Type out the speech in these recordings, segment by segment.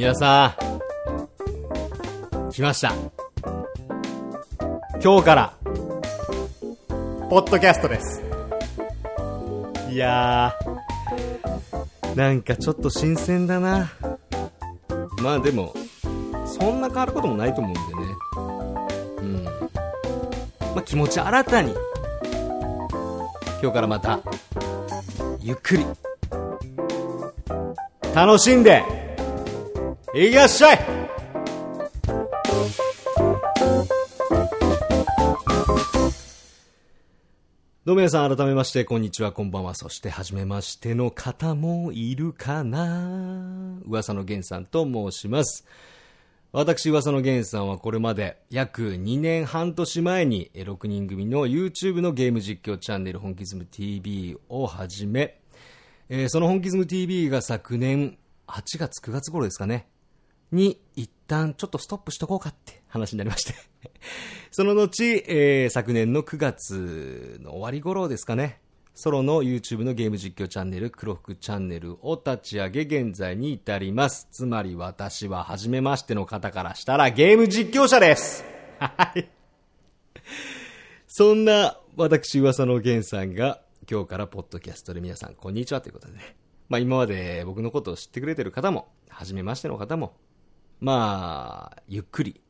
皆さん、来ました。今日から、ポッドキャストです。いやー、なんかちょっと新鮮だな。まあでも、そんな変わることもないと思うんでね。うん。まあ気持ち新たに、今日からまた、ゆっくり、楽しんで、いらっしゃい。どうも皆さん改めましてこんにちはこんばんは。そして初めましての方もいるかな。噂の源さんと申します。私噂の源さんはこれまで約2年半年前に6人組の YouTube のゲーム実況チャンネル本気ズム TV を始めえその本気ズム TV が昨年8月9月頃ですかね。に一旦ちょっとストップしとこうかって話になりまして。その後、えー昨年の9月の終わり頃ですかね。ソロの YouTube のゲーム実況チャンネル黒服チャンネルを立ち上げ現在に至ります。つまり私は初めましての方からしたらゲーム実況者です。はい。そんな私噂の源さんが今日からポッドキャストで皆さんこんにちはということでね。まあ今まで僕のことを知ってくれてる方も、初めましての方も、まあ、ゆっくり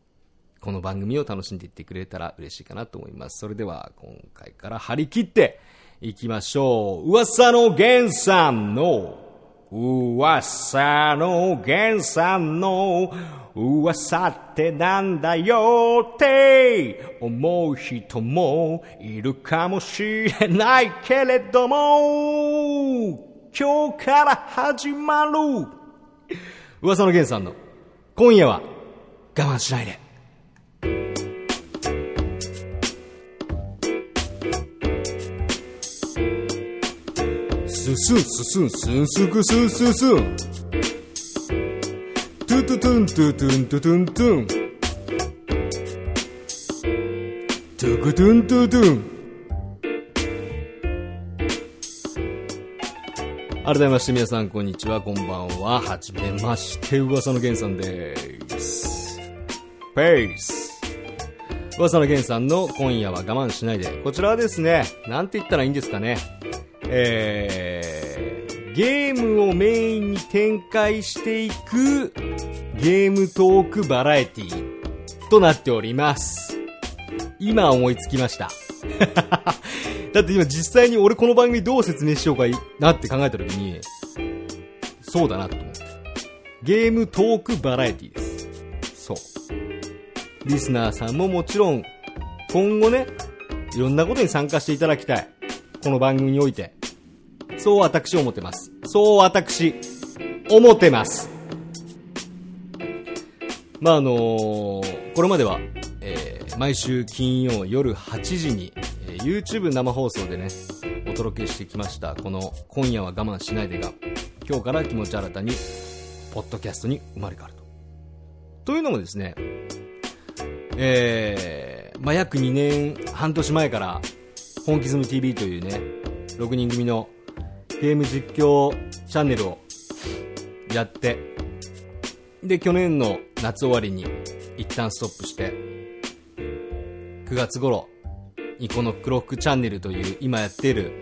この番組を楽しんでいってくれたら嬉しいかなと思います。それでは今回から張り切っていきましょう。噂の源さんの噂の源さんの噂ってなんだよって思う人もいるかもしれないけれども今日から始まる噂の源さんの今夜は我慢しないで。すすんすすんすんすくすんすすんトゥトゥトゥントゥトゥントゥトゥントゥントゥクトゥントゥントゥン。改めまして皆さんこんにちは。こんばんは。はじめまして。噂の源さんです。ペース噂の源さんの今夜は我慢しないで。こちらはですねなんて言ったらいいんですかね。えー、ゲームをメインに展開していくゲームトークバラエティとなっております。今思いつきました。だって今実際に俺この番組どう説明しようかいなって考えた時に、そうだなと思って。ゲームトークバラエティです。そう。リスナーさんももちろん、今後ね、いろんなことに参加していただきたい。この番組において。そう私思ってます。そう私、思ってます。まああのーこれまでは、えー毎週金曜夜8時に、ー YouTube 生放送でね、お届けしてきました、この今夜は我慢しないでが、今日から気持ち新たに、ポッドキャストに生まれ変わると。というのもですね、えーまあ、約2年半年前から、本気ズム TV というね、6人組のゲーム実況チャンネルをやって、で、去年の夏終わりに一旦ストップして、9月頃にこの黒服チャンネルという今やってる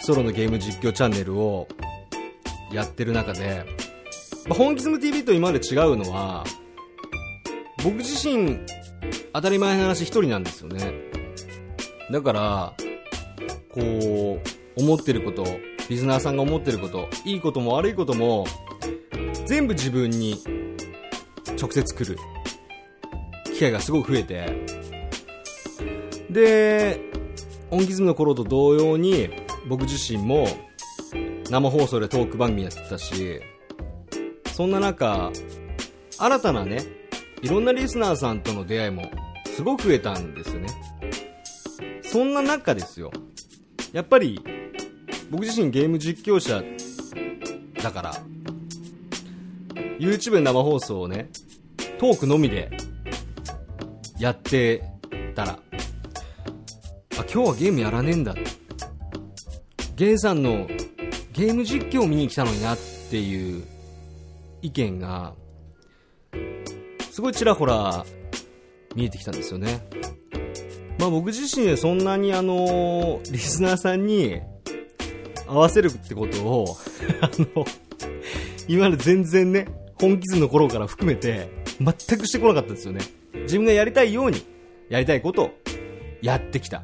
ソロのゲーム実況チャンネルをやってる中で、まあ本気ズム TV と今まで違うのは、僕自身当たり前の話一人なんですよね。だから、こう、思ってること、リスナーさんが思ってること、いいことも悪いことも、全部自分に直接来る機会がすごく増えて、で、オンギズムの頃と同様に、僕自身も生放送でトーク番組やってたし、そんな中、新たなね、いろんなリスナーさんとの出会いもすごく増えたんですよね。そんな中ですよ。やっぱり、僕自身ゲーム実況者だから、YouTube で生放送をね、トークのみでやってたら、あ、今日はゲームやらねえんだ。ゲンさんのゲーム実況を見に来たのになっていう意見がすごいちらほら見えてきたんですよね。まあ僕自身そんなにあの、リスナーさんに合わせるってことを あの、今まで全然ね、本気図の頃から含めて、全くしてこなかったんですよね。自分がやりたいように、やりたいことをやってきた。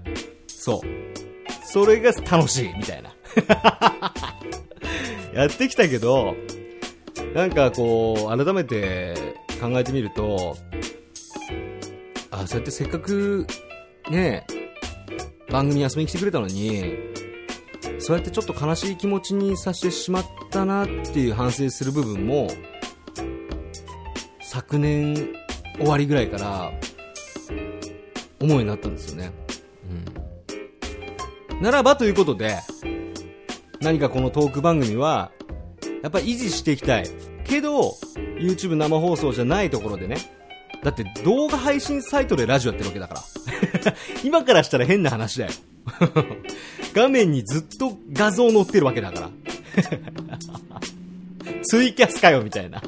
そう。それが楽しい、みたいな。やってきたけど、なんかこう、改めて考えてみると、あ、そうやってせっかく、ね番組遊びに来てくれたのに、そうやってちょっと悲しい気持ちにさせてしまったなっていう反省する部分も、昨年終わりぐらいから思うようになったんですよね。ならばということで、何かこのトーク番組は、やっぱ維持していきたい。けど、YouTube 生放送じゃないところでね。だって動画配信サイトでラジオやってるわけだから。今からしたら変な話だよ。画面にずっと画像載ってるわけだから。ツイキャスかよ、みたいな。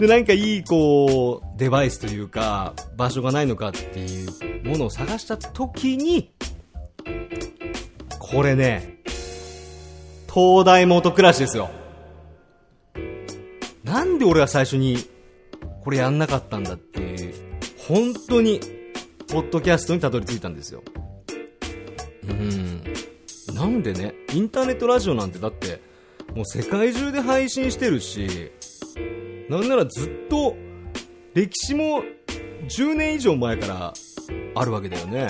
で、なんかいい、こう、デバイスというか、場所がないのかっていうものを探した時に、これね、東大元暮らしですよ。なんで俺は最初に、これやんなかったんだっていう、本当に、ポッドキャストにたどり着いたんですよ。うん。なんでね、インターネットラジオなんてだって、もう世界中で配信してるし、なんならずっと、歴史も10年以上前からあるわけだよね。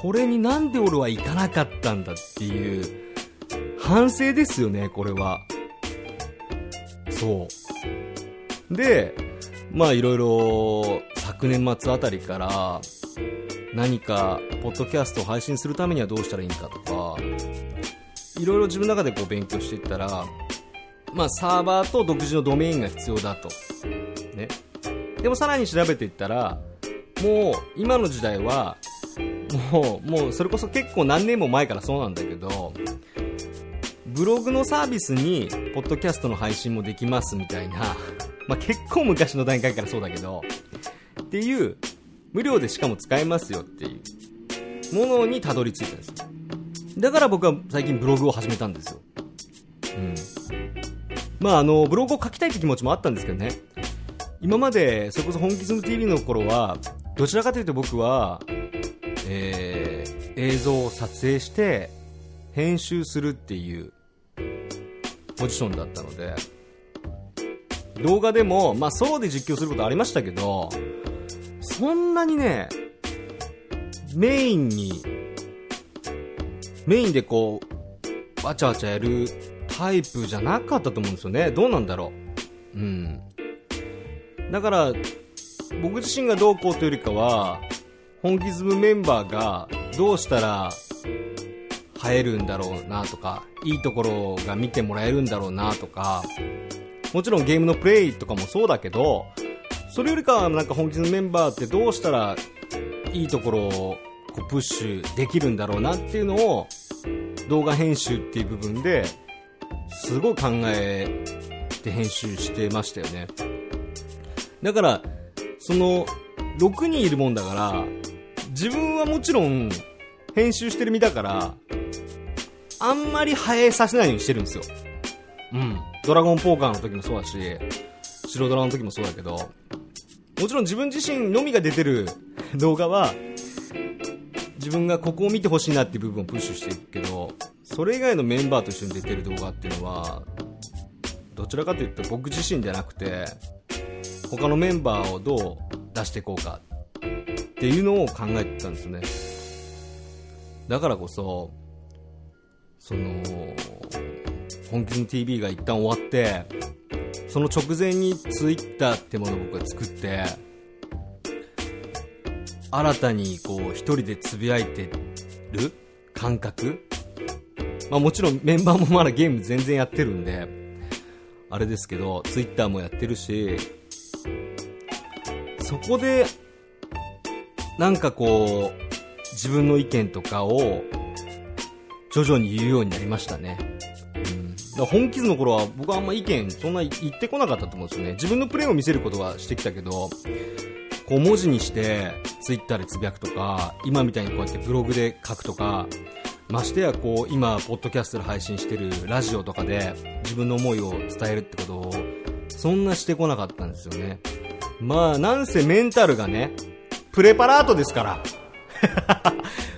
それになんで俺は行かなかったんだっていう、反省ですよね、これは。そう。で、まあいろいろ昨年末あたりから何かポッドキャストを配信するためにはどうしたらいいかとか、いろいろ自分の中でこう勉強していったら、まあ、サーバーと独自のドメインが必要だと。ね。でもさらに調べていったら、もう今の時代は、もう、もうそれこそ結構何年も前からそうなんだけど、ブログのサービスに、ポッドキャストの配信もできますみたいな、まあ、結構昔の段階からそうだけど、っていう、無料でしかも使えますよっていうものにたどり着いたんですだから僕は最近ブログを始めたんですよ。うん。まああの、ブログを書きたいって気持ちもあったんですけどね。今まで、それこそ本気ズム TV の頃は、どちらかというと僕は、えー、映像を撮影して、編集するっていうポジションだったので、動画でも、まあソロで実況することありましたけど、そんなにね、メインに、メインでこう、わちゃわちゃやるタイプじゃなかったと思うんですよね。どうなんだろう。うん。だから、僕自身がどうこうというよりかは、本気ズムメンバーがどうしたら映えるんだろうなとか、いいところが見てもらえるんだろうなとか、もちろんゲームのプレイとかもそうだけど、それよりかはなんか本気のメンバーってどうしたらいいところをこうプッシュできるんだろうなっていうのを動画編集っていう部分ですごい考えて編集してましたよね。だから、その、6人いるもんだから、自分はもちろん、編集してる身だから、あんまり映えさせないようにしてるんですよ。うん。ドラゴンポーカーの時もそうだし、白ドラの時もそうだけど、もちろん自分自身のみが出てる 動画は、自分がここを見てほしいなっていう部分をプッシュしていくけど、それ以外のメンバーと一緒に出てる動画っていうのは、どちらかというと僕自身じゃなくて、他のメンバーをどう出していこうかっていうのを考えてたんですね。だからこそ、その、本気の TV が一旦終わって、その直前に Twitter ってものを僕が作って、新たにこう一人でつぶやいてる感覚まあもちろんメンバーもまだゲーム全然やってるんで、あれですけど、ツイッターもやってるし、そこで、なんかこう、自分の意見とかを、徐々に言うようになりましたね。うん。だ本気図の頃は僕はあんま意見そんな言ってこなかったと思うんですよね。自分のプレーを見せることはしてきたけど、こう文字にしてツイッターでつぶやくとか、今みたいにこうやってブログで書くとか、ましてやこう今、ポッドキャストで配信してるラジオとかで自分の思いを伝えるってことをそんなしてこなかったんですよね。まあ、なんせメンタルがね、プレパラートですから。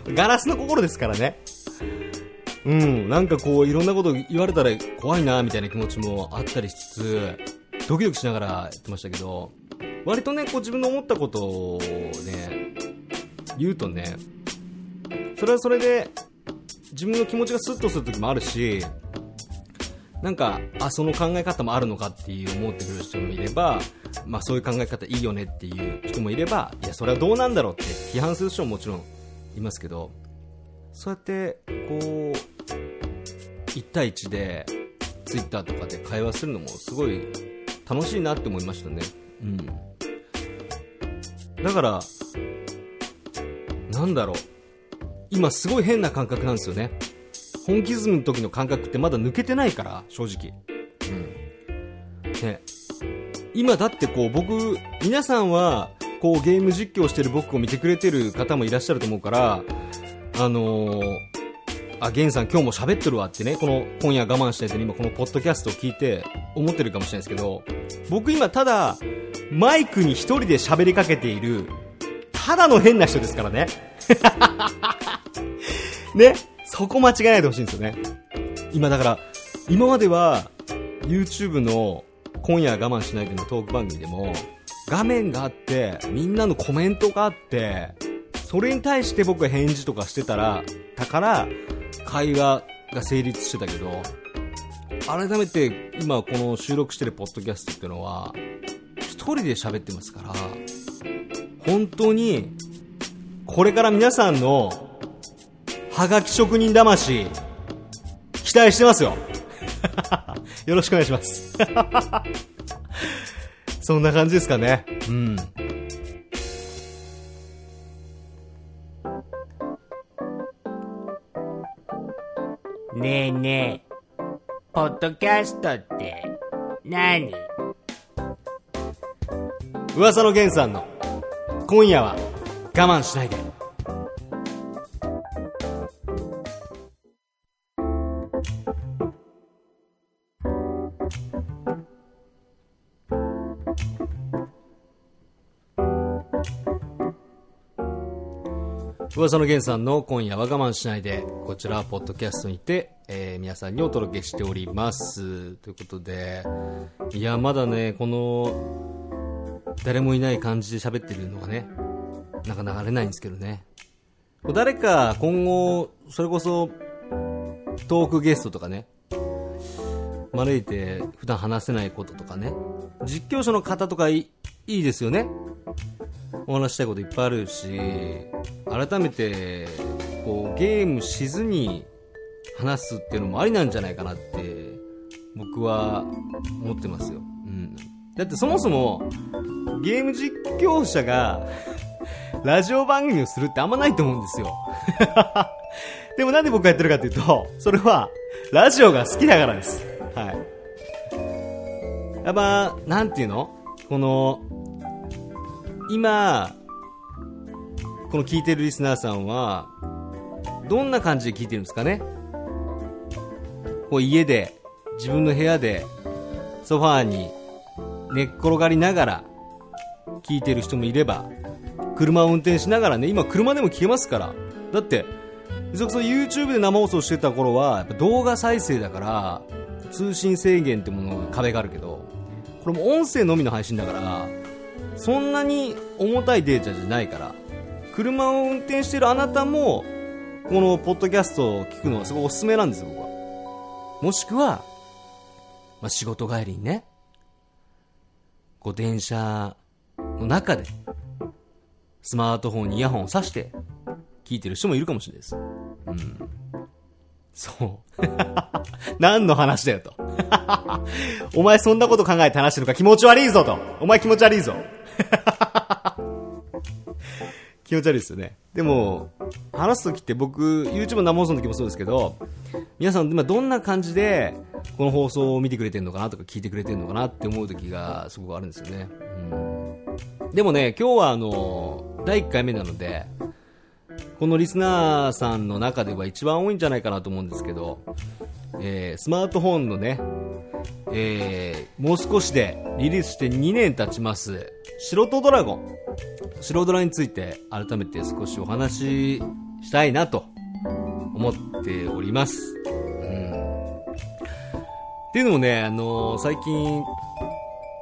ガラスの心ですからね。うん、なんかこう、いろんなこと言われたら怖いな、みたいな気持ちもあったりしつつ、ドキドキしながらやってましたけど、割とね、こう自分の思ったことをね、言うとね、それはそれで、自分の気持ちがスッとする時もあるし、なんか、あ、その考え方もあるのかっていう思ってくる人もいれば、まあそういう考え方いいよねっていう人もいれば、いや、それはどうなんだろうって批判する人ももちろんいますけど、そうやって、こう、1対1で、ツイッターとかで会話するのもすごい楽しいなって思いましたね。うん。だから、なんだろう。今すごい変な感覚なんですよね。本気ズムの時の感覚ってまだ抜けてないから、正直。うん。ね。今だってこう僕、皆さんは、こうゲーム実況してる僕を見てくれてる方もいらっしゃると思うから、あのー、あ、ゲンさん今日も喋ってるわってね、この今夜我慢しないと今このポッドキャストを聞いて思ってるかもしれないですけど、僕今ただ、マイクに一人で喋りかけている、ただの変な人ですからね。ね、そこ間違えないでほしいんですよね。今だから、今までは、YouTube の今夜我慢しないでのトーク番組でも、画面があって、みんなのコメントがあって、それに対して僕が返事とかしてたら、だから、会話が成立してたけど、改めて今この収録してるポッドキャストっていうのは、一人で喋ってますから、本当に、これから皆さんの、はがき職人魂、期待してますよ。よろしくお願いします。そんな感じですかね。うん。ねえねえ、ポッドキャストって何？噂の源さんの今夜は我慢しないで。噂の源さんの今夜は我慢しないで、こちら、ポッドキャストにて、えー、皆さんにお届けしております。ということで、いや、まだね、この、誰もいない感じで喋ってるのがね、なかなかれないんですけどね。誰か今後、それこそ、トークゲストとかね、招いて普段話せないこととかね、実況者の方とかいいですよね。お話したいこといっぱいあるし、改めて、こう、ゲームしずに話すっていうのもありなんじゃないかなって、僕は思ってますよ。うん。だってそもそも、ゲーム実況者がラジオ番組をするってあんまないと思うんですよ。でもなんで僕がやってるかっていうと、それは、ラジオが好きだからです。はい。やっぱ、なんていうの？この、今、この聞いてるリスナーさんは、どんな感じで聞いてるんですかね？こう家で、自分の部屋で、ソファーに寝っ転がりながら聞いてる人もいれば、車を運転しながらね、今車でも聞けますから。だって、そそ YouTube で生放送してた頃は、やっぱ動画再生だから、通信制限ってもの壁があるけど、これも音声のみの配信だから、そんなに重たいデータじゃないから、車を運転してるあなたも、このポッドキャストを聞くのはすごいおすすめなんですよ、僕は。もしくは、まあ、仕事帰りにね、こう電車の中で、スマートフォンにイヤホンを挿して、聞いてる人もいるかもしれないです。うん。そう。何の話だよと。お前そんなこと考えて話してるのか気持ち悪いぞと。お前気持ち悪いぞ。気持ち悪いですよね。でも、話すときって僕、YouTube 生放送の時もそうですけど、皆さん今どんな感じで、この放送を見てくれてるのかなとか聞いてくれてるのかなって思う時がすごくあるんですよね。でもね、今日はあの、第1回目なので、このリスナーさんの中では一番多いんじゃないかなと思うんですけど、えー、スマートフォンのね、えー、もう少しでリリースして2年経ちます、素人ドラゴン。白ドラについて改めて少しお話ししたいなと思っております。うん。っていうのもね、あのー、最近、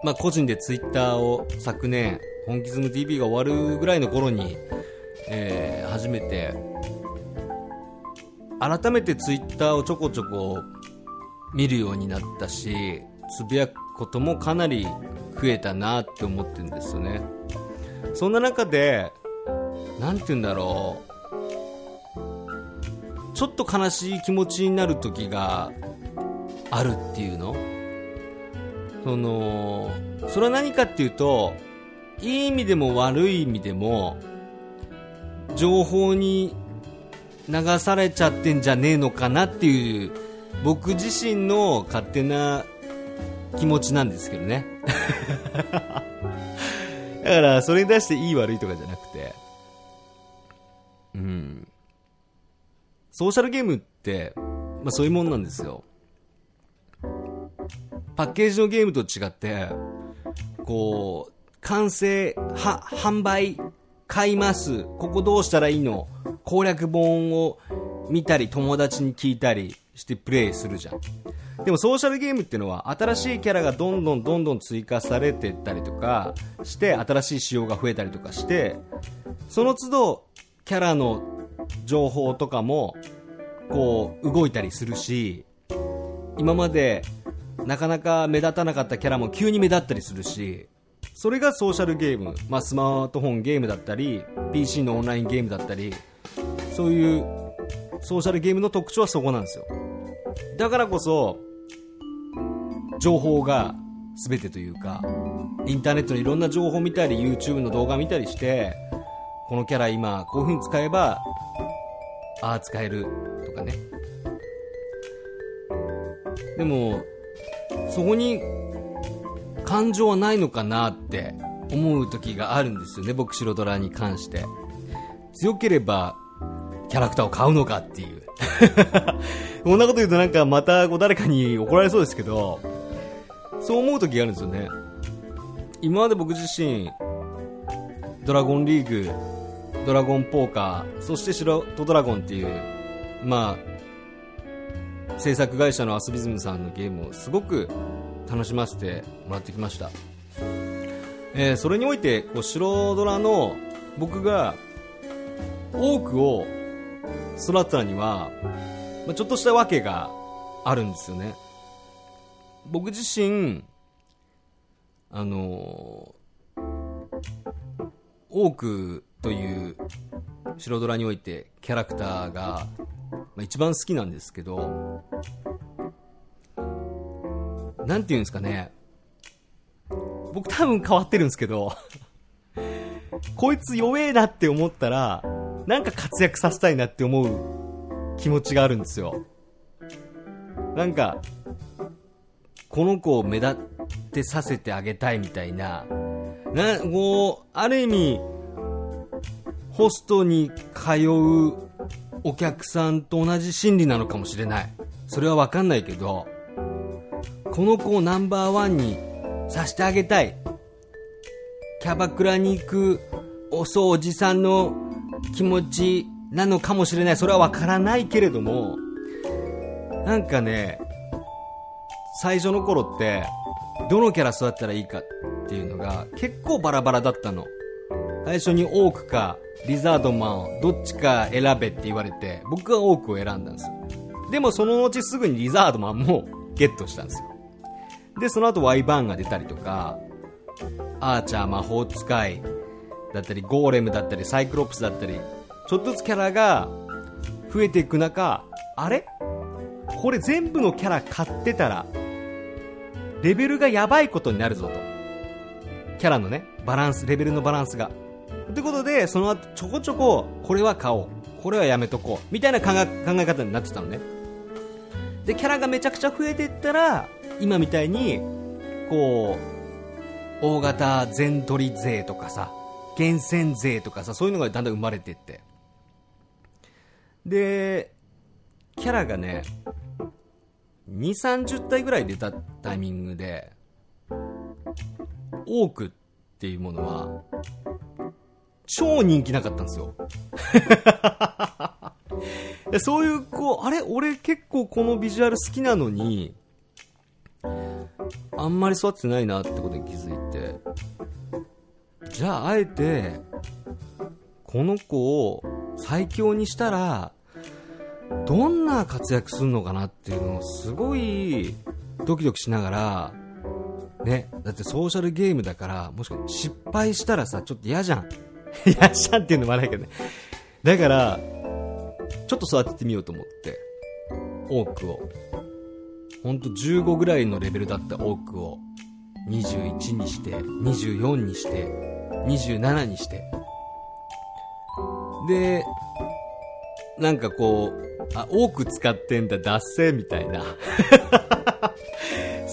まあ、個人でツイッターを昨年、本気ズム TV が終わるぐらいの頃に、えー、初めて、改めてツイッターをちょこちょこ見るようになったし、つぶやくこともかなり増えたなって思ってるんですよね。そんな中で、なんて言うんだろう、ちょっと悲しい気持ちになる時があるっていうの？その、それは何かっていうと、いい意味でも悪い意味でも、情報に流されちゃってんじゃねえのかなっていう僕自身の勝手な気持ちなんですけどね。だからそれに出していい悪いとかじゃなくてうん。ソーシャルゲームって、まあ、そういうもんなんですよパッケージのゲームと違ってこう完成は販売買います。ここどうしたらいいの？攻略本を見たり友達に聞いたりしてプレイするじゃん。でもソーシャルゲームっていうのは新しいキャラがどんどんどんどん追加されていったりとかして新しい仕様が増えたりとかしてその都度キャラの情報とかもこう動いたりするし今までなかなか目立たなかったキャラも急に目立ったりするしそれがソーシャルゲーム、まあ、スマートフォンゲームだったり PC のオンラインゲームだったりそういうソーシャルゲームの特徴はそこなんですよ。だからこそ情報が全てというかインターネットのいろんな情報見たり YouTube の動画見たりしてこのキャラ今こういう風に使えばああ使えるとかね。でもそこに感情はないのかなって思う時があるんですよね、僕、白ドラに関して。強ければ、キャラクターを買うのかっていう。こんなこと言うとなんかまたこう誰かに怒られそうですけど、そう思う時があるんですよね。今まで僕自身、ドラゴンリーグ、ドラゴンポーカー、そして白とドラゴンっていう、まあ、制作会社のアスビズムさんのゲームをすごく楽しませてもらってきました、えー、それにおいてこう白ドラの僕が多くを育てたには、まあ、ちょっとした訳があるんですよね。僕自身あの、多くという白ドラにおいてキャラクターが、一番好きなんですけどなんて言うんですかね。僕多分変わってるんですけど こいつ弱えなって思ったら、なんか活躍させたいなって思う気持ちがあるんですよ。なんか、この子を目立ってさせてあげたいみたいな、な、こう、ある意味、ホストに通うお客さんと同じ心理なのかもしれない。それはわかんないけど、この子をナンバーワンにさせてあげたい。キャバクラに行く遅おじさんの気持ちなのかもしれない。それはわからないけれども、なんかね、最初の頃って、どのキャラ育ったらいいかっていうのが結構バラバラだったの。最初にオークかリザードマンをどっちか選べって言われて、僕はオークを選んだんですでもその後すぐにリザードマンも ゲットしたんですよ。で、その後ワイバーンが出たりとか、アーチャー、魔法使いだったり、ゴーレムだったり、サイクロプスだったり、ちょっとずつキャラが増えていく中、あれ？これ全部のキャラ買ってたら、レベルがやばいことになるぞと。キャラのね、バランス、レベルのバランスが。ということで、その後ちょこちょこ、これは買おう。これはやめとこう。みたいな考え考え方になってたのね。でキャラがめちゃくちゃ増えていったら今みたいにこう大型全取り勢とかさ厳選勢とかさそういうのがだんだん生まれていってでキャラがね2 3 0体ぐらい出たタイミングで多くっていうものは超人気なかったんですよ。そういうこうあれ？俺結構このビジュアル好きなのにあんまり育ってないなってことに気づいて。じゃああえてこの子を最強にしたらどんな活躍するのかなっていうのをすごいドキドキしながらねだってソーシャルゲームだからもしかして失敗したらさちょっと嫌じゃん。嫌じゃんっていうのもないけどね。だからちょっと育ててみようと思って多くを。ほんと15ぐらいのレベルだった多くを。21にして24にして27にして。でなんかこうあ多く使ってんだ脱線みたいな。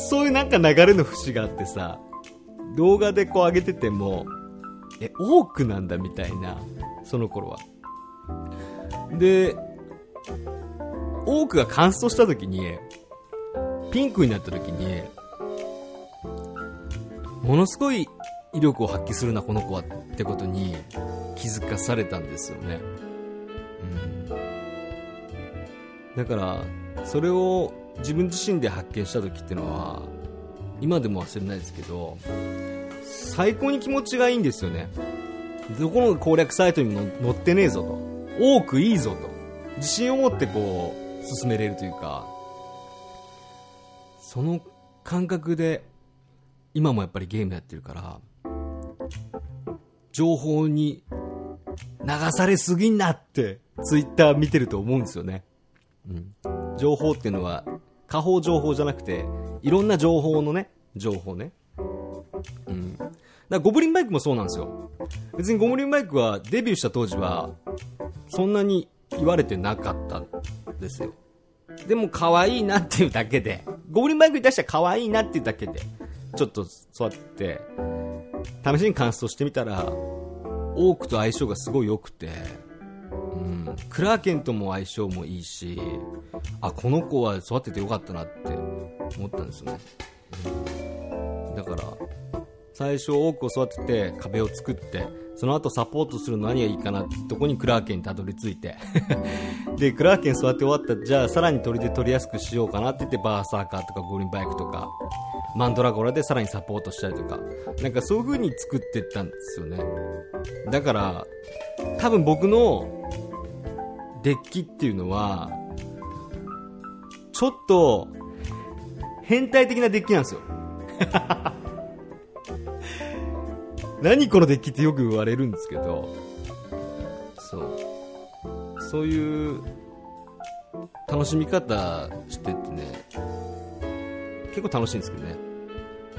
そういうなんか流れの節があってさ動画でこう上げててもえ多くなんだみたいなその頃は。で多くが乾燥した時にピンクになった時にものすごい威力を発揮するなこの子はってことに気づかされたんですよね。うん。だからそれを自分自身で発見した時っていうのは今でも忘れないですけど最高に気持ちがいいんですよね。どこの攻略サイトにも載ってねえぞと。多くいいぞと。自信を持ってこう進めれるというか。その感覚で今もやっぱりゲームやってるから情報に流されすぎんなってツイッター見てると思うんですよね。うん、情報っていうのは下方情報じゃなくていろんな情報のね情報ね。うん。だゴブリンバイクもそうなんですよ。別にゴブリンバイクはデビューした当時はそんなに言われてなかったんですよ。でも可愛いなっていうだけでゴブリンバイクに対しては可愛いなっていうだけでちょっと座って試しに乾燥してみたら多くと相性がすごい良くてうんクラーケンとも相性もいいしあこの子は育ててよかったなって思ったんですよね、うん、だから最初多くを育てて壁を作ってその後サポートするの何がいいかなってとこにクラーケンにたどり着いて。でクラーケン育て終わったじゃあさらに鳥で取りやすくしようかなって言ってバーサーカーとかゴーリンバイクとかマンドラゴラでさらにサポートしたりとか。なんかそういう風に作ってったんですよね。だから多分僕のデッキっていうのは、ちょっと、変態的なデッキなんですよ。何このデッキってよく言われるんですけど、そう。そういう楽しみ方してってね、結構楽しいんですけどね。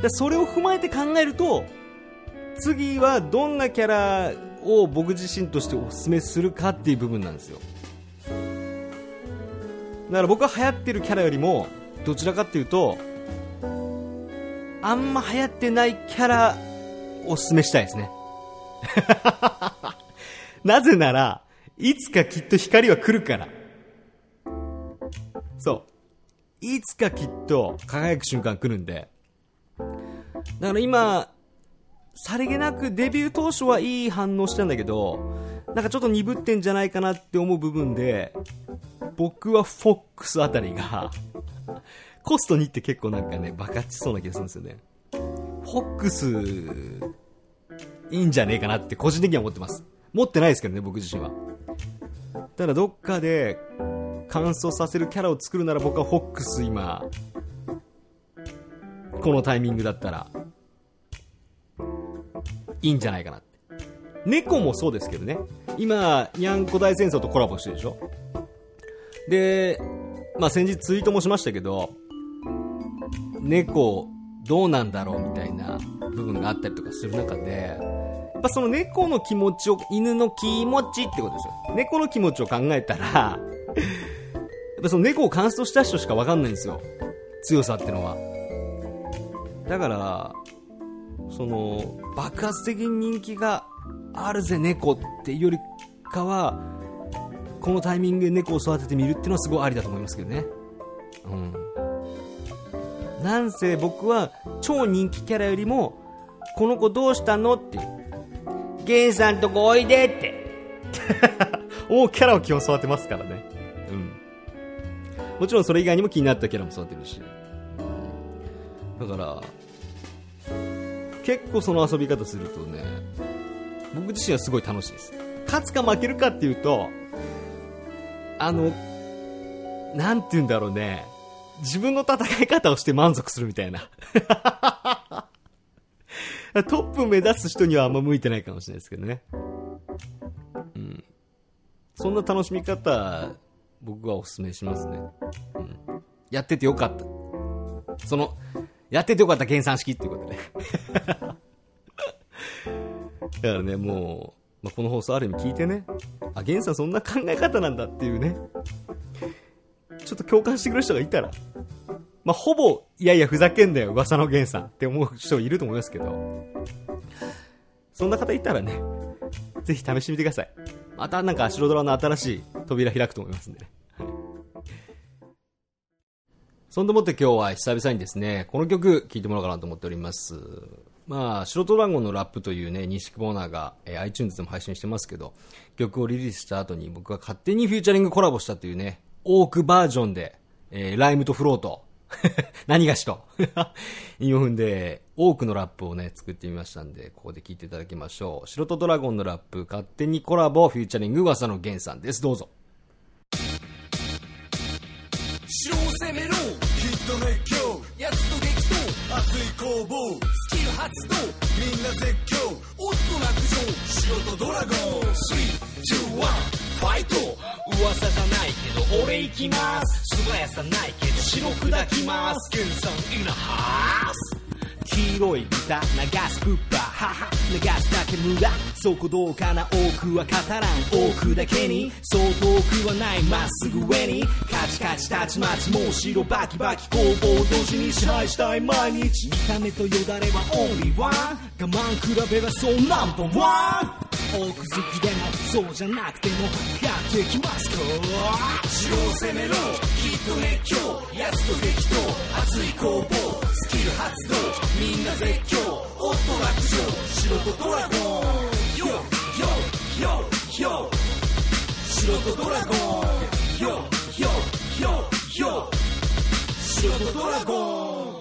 でそれを踏まえて考えると、次はどんなキャラを僕自身としてお勧めするかっていう部分なんですよ。だから僕は流行ってるキャラよりもどちらかっていうとあんま流行ってないキャラおすすめしたいですね。なぜならいつかきっと光は来るから。そう。いつかきっと輝く瞬間来るんで。だから今さりげなくデビュー当初はいい反応したんだけどなんかちょっと鈍ってんじゃないかなって思う部分で僕はフォックスあたりがコスト2って結構なんかね、爆発しそうな気がするんですよね。フォックス、いいんじゃねえかなって個人的には思ってます。持ってないですけどね、僕自身は。ただどっかで乾燥させるキャラを作るなら僕はフォックス今、このタイミングだったら、いいんじゃないかなって。猫もそうですけどね。今、にゃんこ大戦争とコラボしてるでしょで、まあ、先日ツイートもしましたけど、猫どうなんだろうみたいな部分があったりとかする中で、やっぱその猫の気持ちを、犬の気持ちってことですよ。猫の気持ちを考えたら、やっぱその猫をカンストした人しか分かんないんですよ。強さってのは。だからその爆発的に人気があるぜ猫っていうよりかはこのタイミングで猫を育ててみるっていうのはすごいありだと思いますけどね。うん。なんせ僕は超人気キャラよりもこの子どうしたのってゲンさんとこおいでって。もうキャラを基本育てますからね。うん。もちろんそれ以外にも気になったキャラも育てるし。だから結構その遊び方するとね僕自身はすごい楽しいです。勝つか負けるかっていうとあのなんて言うんだろうね。自分の戦い方をして満足するみたいな。トップ目指す人にはあんま向いてないかもしれないですけどね。うん。そんな楽しみ方僕はお勧めしますね、うん、やっててよかった。そのやっててよかった計算式っていうことで。だからねもう、まあ、この放送ある意味聞いてね。あゲンさんそんな考え方なんだっていうね。ちょっと共感してくれる人がいたらまあ、ほぼ、いやいや、ふざけんなよ、噂のゲンさんって思う人いると思いますけど、そんな方いたらね、ぜひ試してみてください。またなんか、白ドラの新しい扉開くと思いますんでね。そんでもって今日は久々にですね、この曲聴いてもらおうかなと思っております。まあ、白ドラゴのラップというね、西久保アナが、えー iTunes でも配信してますけど、曲をリリースした後に僕が勝手にフューチャリングコラボしたというね、オークバージョンで、えーライムとフロート、何がしと、韻を踏んで、多くのラップをね、作ってみましたんで、ここで聴いていただきましょう。白とドラゴンのラップ、勝手にコラボ、フューチャリング、噂の源さんです。どうぞ。城を攻めろヒット熱狂やつと激闘熱い攻防発動みんな絶叫おっと落城城とドラゴン321ファイト噂じゃないけど俺行きます。素早さないけど白砕きます。ゲンさんイナハウス黄色い豚流すプッパ母流すだけ無駄そこどうかな多くは語らん多くだけにそう遠くはないまっすぐ上にカチカチたちまちもう白バキバキ工房同時に支配したい毎日見た目とよだれはオンリーワン我慢比べはそうナンバーワン多く好きでもそうじゃなくてもやっていきますか城を攻めろヒット熱狂やつと激闘熱い攻防スキル発動みんな絶叫おっと落城城とドラゴンヨヨヨヨ城とドラゴンヨヨヨヨ城とドラゴン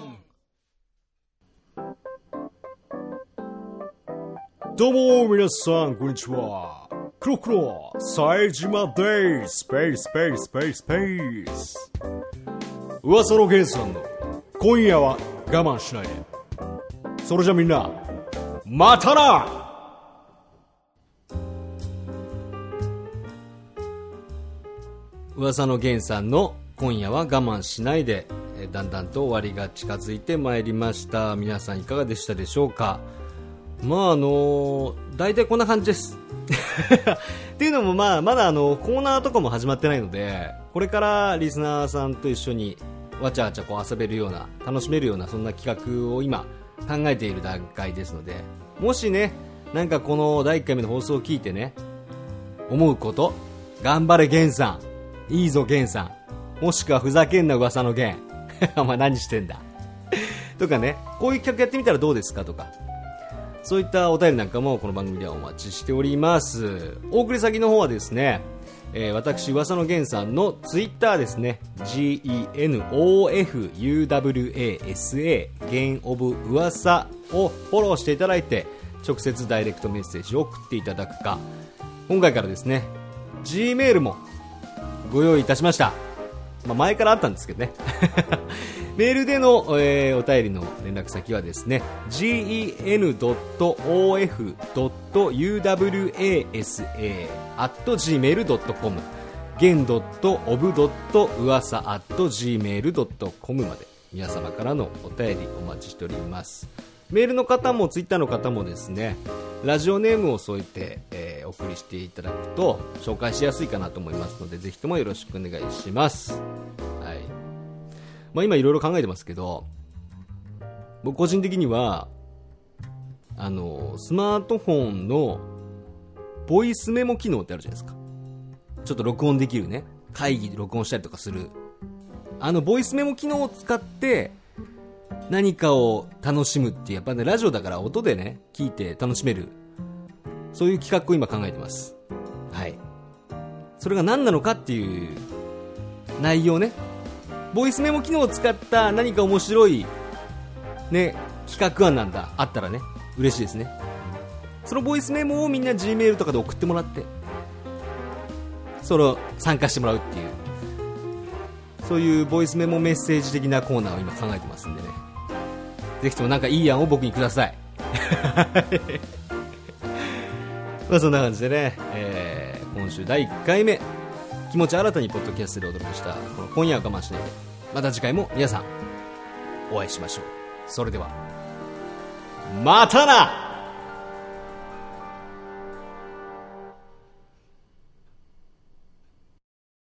どうも、皆さん、こんにちは。クロクロ、冴島です。スペース、スペース、スペース、スペース。噂のゲンさんの、今夜は我慢しないで。それじゃみんな、またな噂のゲンさんの今夜は我慢しないで、だんだんと終わりが近づいてまいりました。皆さんいかがでしたでしょうか？まああの大体こんな感じです。っていうのも、まあ、まだあのコーナーとかも始まってないのでこれからリスナーさんと一緒にわちゃわちゃこう遊べるような楽しめるようなそんな企画を今考えている段階ですのでもしねなんかこの第1回目の放送を聞いてね思うこと頑張れゲンさんいいぞゲンさんもしくはふざけんな噂のゲン お前何してんだ？とかねこういう企画やってみたらどうですか？とかそういったお便りなんかもこの番組ではお待ちしております。お送り先の方はですね、えー私、噂の源さんのツイッターですね、genofuwasa、弦オブ噂をフォローしていただいて、直接ダイレクトメッセージを送っていただくか、今回からですね、Gmail もご用意いたしました。まあ、前からあったんですけどね。メールでの、えーお便りの連絡先はですね、gen.of.uwasa.gmail.com gen. of.uwasa.gmail.com まで皆様からのお便りお待ちしております。メールの方もツイッターの方もですね、ラジオネームを添えて、えーお送りしていただくと紹介しやすいかなと思いますのでぜひともよろしくお願いします、はいまあ、今いろいろ考えてますけど僕個人的にはあのスマートフォンのボイスメモ機能ってあるじゃないですか。ちょっと録音できるね。会議で録音したりとかする。あのボイスメモ機能を使って何かを楽しむっていうやっぱねラジオだから音でね聞いて楽しめる。そういう企画を今考えてます。はい。それが何なのかっていう内容ね。ボイスメモ機能を使った何か面白いね企画案なんだ。あったらね。嬉しいですね。そのボイスメモをみんな G メールとかで送ってもらって。それを参加してもらうっていう。そういうボイスメモメッセージ的なコーナーを今考えてますんでね。ぜひともなんかいい案を僕にください。まあそんな感じでね、えー今週第1回目。気持ち新たにポッドキャストでお届けしたこの今夜は我慢しないで。また次回も皆さんお会いしましょう。それではまたな